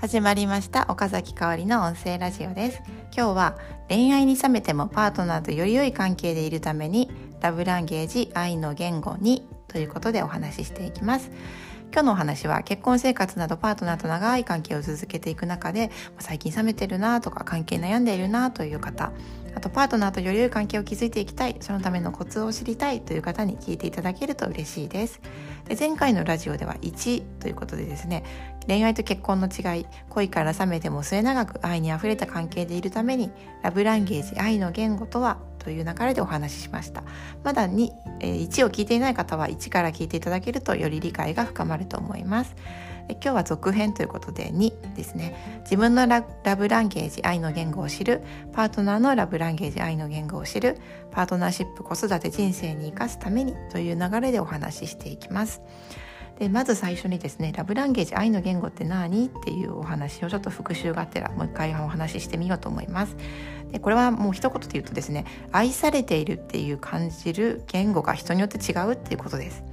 始まりました岡崎香里の音声ラジオです。今日は恋愛に冷めてもパートナーとより良い関係でいるためにラブランゲージ愛の言語にということでお話ししていきます。今日のお話は結婚生活などパートナーと長い関係を続けていく中で最近冷めてるなとか関係悩んでいるなという方あとパートナーとより良い関係を築いていきたいそのためのコツを知りたいという方に聞いていただけると嬉しいです。で前回のラジオでは1ということでですね恋愛と結婚の違い恋から冷めても末永く愛にあふれた関係でいるためにラブランゲージ愛の言語とはという流れでお話ししました。まだ2、え1を聞いていない方は1から聞いていただけるとより理解が深まると思います。今日は続編ということで2ですね。自分のラブランゲージ愛の言語を知る。パートナーのラブランゲージ愛の言語を知る。パートナーシップ子育て人生に生かすためにという流れでお話ししていきます。でまず最初にですねラブランゲージ愛の言語って何？っていうお話をちょっと復習がてらもう一回お話ししてみようと思います。でこれはもう一言で言うとですね愛されているっていう感じる言語が人によって違うっていうことです。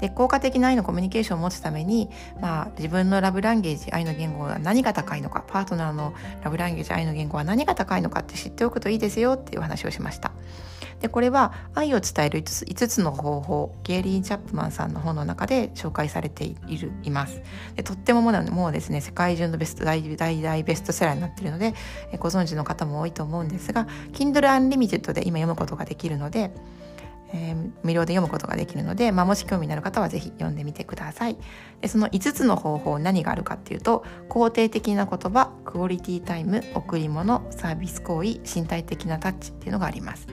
で効果的な愛のコミュニケーションを持つために、まあ、自分のラブランゲージ愛の言語は何が高いのかパートナーのラブランゲージ愛の言語は何が高いのかって知っておくといいですよっていうお話をしました。でこれは愛を伝える 5, つ5つの方法ゲイリー・チャップマンさんの本の中で紹介されているいます。でとってももうですね世界中のベスト大大大ベストセラーになっているのでご存知の方も多いと思うんですが Kindle Unlimited で今読むことができるのでえー、無料で読むことができるので、まあ、もし興味のある方は是非読んでみてください。でその5つの方法何があるかっていうと肯定的な言葉クオリティタイム贈り物サービス行為身体的なタッチっていうのがあります。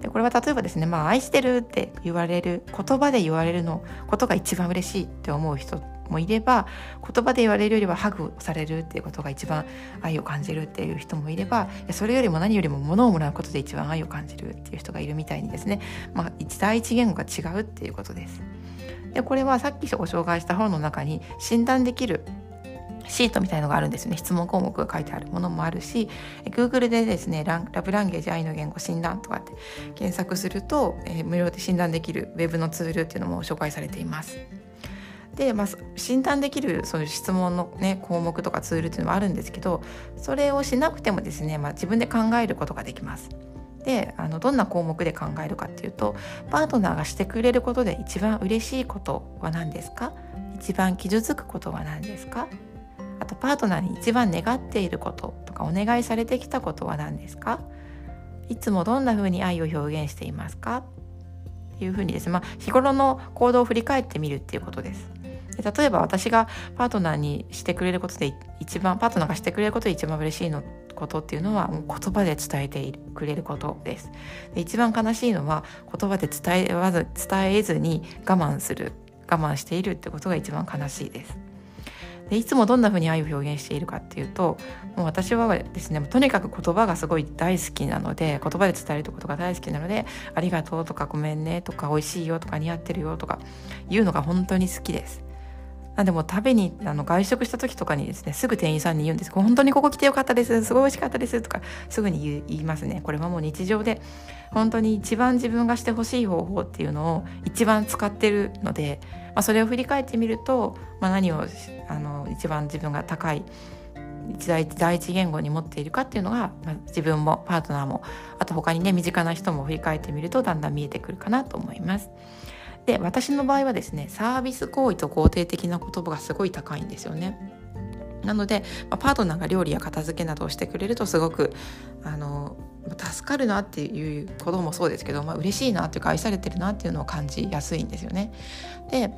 でこれは例えばですね、まあ、愛してるって言われる言葉で言われるのことが一番嬉しいって思う人もいれば言葉で言われるよりはハグされるっていうことが一番愛を感じるっていう人もいればそれよりも何よりも物をもらうことで一番愛を感じるっていう人がいるみたいにですね、まあ、一第一言語が違うっていうことです。でこれはさっきご紹介した本の中に診断できるシートみたいのがあるんですね質問項目が書いてあるものもあるし Google でですねララブランゲージ愛の言語診断とかって検索すると、えー、無料で診断できるウェブのツールっていうのも紹介されています。で、まあ、診断できるそういう質問の、ね、項目とかツールっていうのはあるんですけどそれをしなくてもですね、まあ、自分で考えることができます。であのどんな項目で考えるかっていうとパートナーがしてくれることで一番嬉しいことは何ですか？一番傷つくことは何ですか？あとパートナーに一番願っていることとかお願いされてきたことは何ですか？いつもどんな風に愛を表現していますか？っていう風にですね、まあ、日頃の行動を振り返ってみるっていうことです。例えば私がパートナーにしてくれることで一番パートナーがしてくれることで一番嬉しいのことっていうのはもう言葉で伝えてくれることです。で一番悲しいのは言葉で伝えわず伝えずに我慢する我慢しているってことが一番悲しいです。でいつもどんな風に愛を表現しているかっていうともう私はですねとにかく言葉がすごい大好きなので言葉で伝えることが大好きなので「ありがとう」とか「ごめんね」とか「おいしいよ」とか「似合ってるよ」とか言うのが本当に好きです。なんでも食べにあの外食した時とかにですねすぐ店員さんに言うんです。本当にここ来てよかったです。すごい美味しかったですとかすぐに言いますね。これはもう日常で本当に一番自分がしてほしい方法っていうのを一番使ってるので、まあ、それを振り返ってみると、まあ、何をあの一番自分が高い第一言語に持っているかっていうのが、まあ、自分もパートナーもあと他にね身近な人も振り返ってみるとだんだん見えてくるかなと思います。で私の場合はですねサービス行為と肯定的な言葉がすごい高いんですよね。なので、まあ、パートナーが料理や片付けなどをしてくれるとすごくあの助かるなっていうこともそうですけど、まあ嬉しいなっていうか愛されてるなっていうのを感じやすいんですよね。で、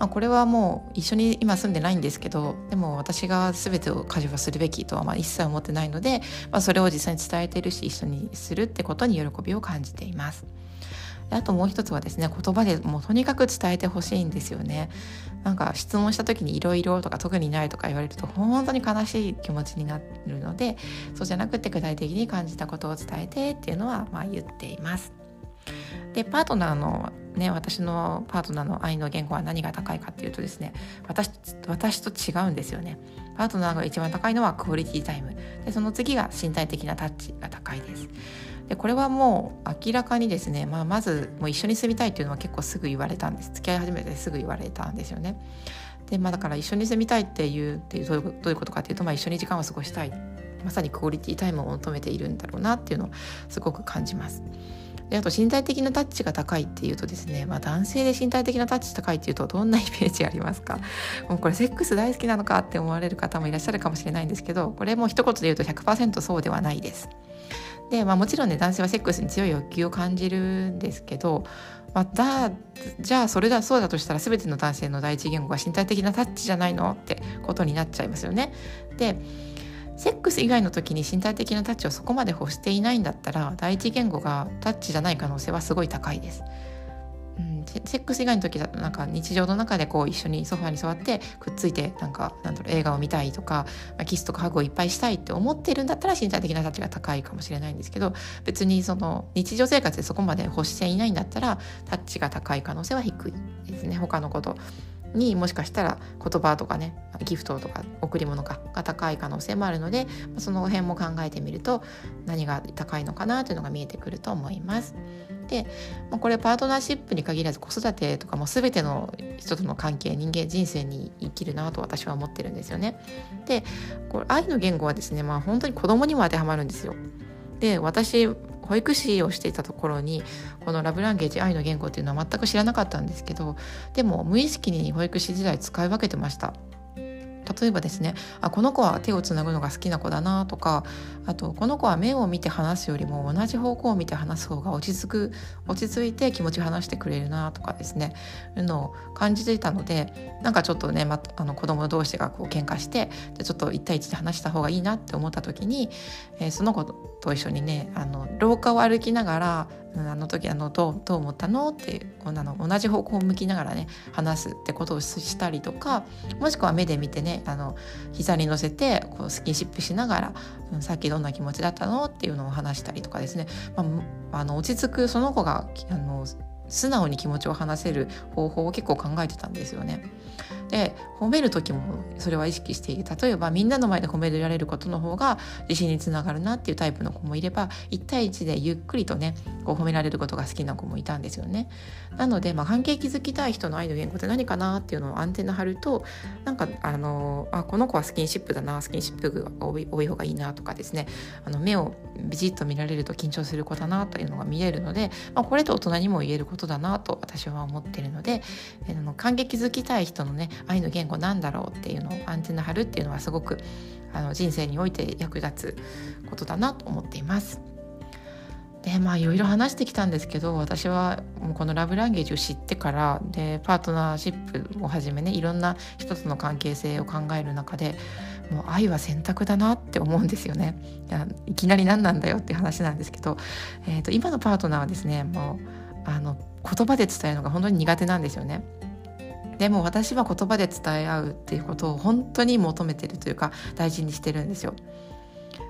まあ、これはもう一緒に今住んでないんですけどでも私が全てを家事はするべきとはま一切思ってないので、まあ、それを実際に伝えてるし一緒にするってことに喜びを感じています。あともう一つはですね言葉でもうとにかく伝えてほしいんですよね。なんか質問した時にいろいろとか特にないとか言われると本当に悲しい気持ちになるのでそうじゃなくて具体的に感じたことを伝えてっていうのはまあ言っています。でパートナーのね私のパートナーの愛の言語は何が高いかっていうとですね私私と違うんですよね。パートナーが一番高いのはクオリティタイム。でその次が身体的なタッチが高いです。でこれはもう明らかにですね、まあ、まずもう一緒に住みたいっていうのは結構すぐ言われたんです付き合い始めてすぐ言われたんですよね。でまあ、だから一緒に住みたいっていうっていうどういうことかっていうと、まあ、一緒に時間を過ごしたいまさにクオリティタイムを求めているんだろうなっていうのをすごく感じます。であと身体的なタッチが高いっていうとですね、まあ、男性で身体的なタッチ高いっていうとどんなイメージありますか？もうこれセックス大好きなのかって思われる方もいらっしゃるかもしれないんですけどこれも一言で言うと100%そうではないです。で、まあ、もちろんね男性はセックスに強い欲求を感じるんですけど、まあ、だじゃあそれだそうだとしたら全ての男性の第一言語が身体的なタッチじゃないのってことになっちゃいますよね。でセックス以外の時に身体的なタッチをそこまで欲していないんだったら第一言語がタッチじゃない可能性はすごい高いです。セックス以外の時だとなんか日常の中でこう一緒にソファに座ってくっついてなんかなんだろう映画を見たいとか、まあ、キスとかハグをいっぱいしたいって思ってるんだったら身体的なタッチが高いかもしれないんですけど別にその日常生活でそこまで欲していないんだったらタッチが高い可能性は低いですね他のことにもしかしたら言葉とかねギフトとか贈り物かが高い可能性もあるのでその辺も考えてみると何が高いのかなというのが見えてくると思います。で、まあ、これパートナーシップに限らず子育てとかも全ての人との関係人間人生に生きるなと私は思ってるんですよね。でこれ愛の言語はですね、まあ、本当に子供にも当てはまるんですよ。で私保育士をしていたところにこのラブランゲージ愛の言語っていうのは全く知らなかったんですけどでも無意識に保育士時代使い分けてました。例えばですねあこの子は手をつなぐのが好きな子だなとかあとこの子は目を見て話すよりも同じ方向を見て話す方が落ち着く落ち着いて気持ち話してくれるなとかですねいうのを感じていたのでなんかちょっとね、ま、あの子供同士がこう喧嘩してでちょっと1対1で話した方がいいなって思った時に、えー、その子と一緒にねあの廊下を歩きながらあの時あのどうどう思ったの？ってあの同じ方向を向きながらね話すってことをしたりとかもしくは目で見てねあの膝に乗せてこうスキンシップしながら、うん、さっきどんな気持ちだったの？っていうのを話したりとかですね、まあ、あの落ち着くその子があの素直に気持ちを話せる方法を結構考えてたんですよね。で褒める時もそれは意識していて例えばみんなの前で褒められることの方が自信につながるなっていうタイプの子もいれば1対1でゆっくりとねこう褒められることが好きな子もいたんですよね。なので、まあ、関係築きたい人の愛の言語って何かなっていうのをアンテナ張るとなんかあのあこの子はスキンシップだなスキンシップが多い多い方がいいなとかですねあの目をビジッと見られると緊張する子だなというのが見えるので、まあ、これと大人にも言えることだなと私は思ってるので、えー、関係築きたい人のね愛の言語なんだろうっていうのをアンテナ張るっていうのはすごくあの人生において役立つことだなと思っています。でまあいろいろ話してきたんですけど私はもうこのラブランゲージを知ってからでパートナーシップをはじめねいろんな人との関係性を考える中でもう愛は選択だなって思うんですよねいやいきなり何なんだよっていう話なんですけど、えーと、今のパートナーはですねもうあの言葉で伝えるのが本当に苦手なんですよね。でも私は言葉で伝え合うっていうことを本当に求めてるというか大事にしてるんですよ。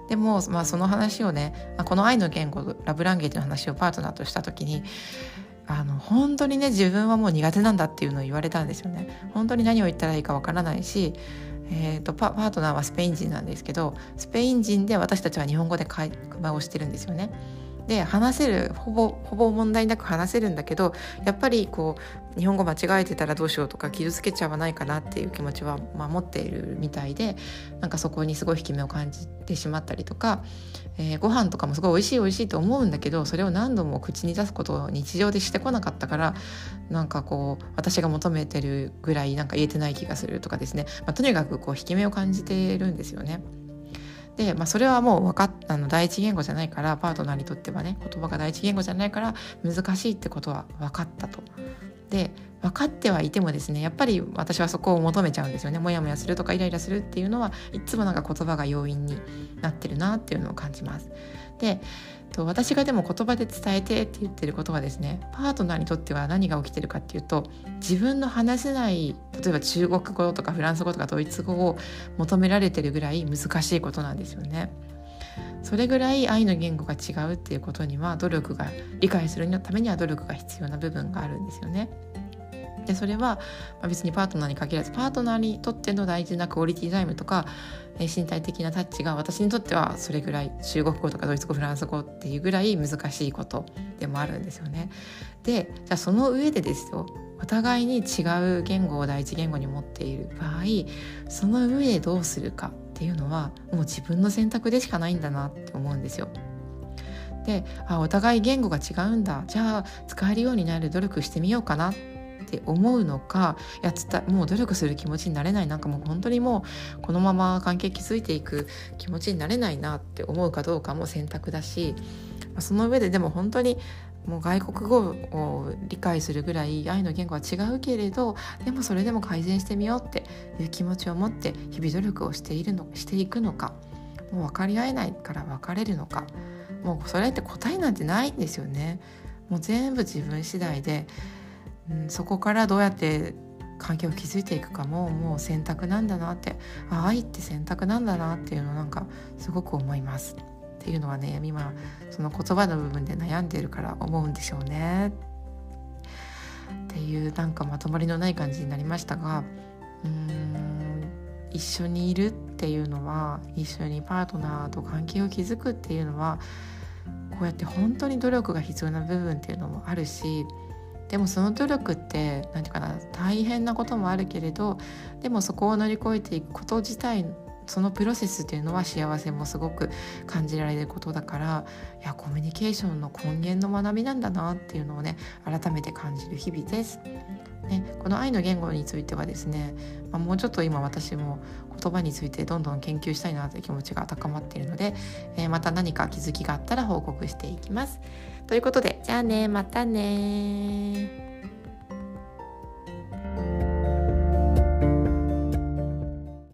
でも、まあ、その話をねこの愛の言語ラブランゲージの話をパートナーとした時にあの本当にね自分はもう苦手なんだっていうのを言われたんですよね。本当に何を言ったらいいかわからないし、えーと、パートナーはスペイン人なんですけどスペイン人で私たちは日本語で会話をしてるんですよね。で話せるほぼほぼ問題なく話せるんだけどやっぱりこう日本語間違えてたらどうしようとか傷つけちゃわないかなっていう気持ちは、まあ、持っているみたいでなんかそこにすごい引き目を感じてしまったりとか、えー、ご飯とかもすごい美味しい美味しいと思うんだけどそれを何度も口に出すことを日常でしてこなかったからなんかこう私が求めてるぐらいなんか言えてない気がするとかですね、まあ、とにかくこう引き目を感じてるんですよね。で、まあ、それはもう分かっあの第一言語じゃないからパートナーにとってはね言葉が第一言語じゃないから難しいってことは分かったと。で分かってはいてもですねやっぱり私はそこを求めちゃうんですよねモヤモヤするとかイライラするっていうのはいつもなんか言葉が要因になってるなっていうのを感じます。でと私がでも言葉で伝えてって言ってることはですねパートナーにとっては何が起きてるかっていうと自分の話せない例えば中国語とかフランス語とかドイツ語を求められてるぐらい難しいことなんですよね。それぐらい愛の言語が違うっていうことには努力が理解するためには努力が必要な部分があるんですよね。でそれは、別にパートナーに限らずパートナーにとっての大事なクオリティタイムとか、え、身体的なタッチが私にとってはそれぐらい中国語とかドイツ語フランス語っていうぐらい難しいことでもあるんですよね。でじゃあその上でですよお互いに違う言語を第一言語に持っている場合その上でどうするかっていうのはもう自分の選択でしかないんだなって思うんですよ。であお互い言語が違うんだじゃあ使えるようになる努力してみようかなっって思うのかやつたもう努力する気持ちになれないなんかもう本当にもうこのまま関係築いていく気持ちになれないなって思うかどうかも選択だしその上ででも本当にもう外国語を理解するぐらい愛の言語は違うけれどでもそれでも改善してみようっていう気持ちを持って日々努力をしているのしていくのかもう分かり合えないから別れるのかもうそれって答えなんてないんですよね。もう全部自分次第で、うん、そこからどうやって関係を築いていくかももう選択なんだなって愛って選択なんだなっていうのをなんかすごく思います。っていうのはね今その言葉の部分で悩んでるから思うんでしょうね。っていうなんかまとまりのない感じになりましたがうーん一緒にいるっていうのは一緒にパートナーと関係を築くっていうのはこうやって本当に努力が必要な部分っていうのもあるしでもその努力って何て言うかな大変なこともあるけれどでもそこを乗り越えていくこと自体そのプロセスっていうのは幸せもすごく感じられることだからいやコミュニケーションの根源の学びなんだなっていうのをね改めて感じる日々です。ね、この愛の言語についてはですね、まあ、もうちょっと今私も言葉についてどんどん研究したいなという気持ちが高まっているので、えー、また何か気づきがあったら報告していきます。ということでじゃあねまたね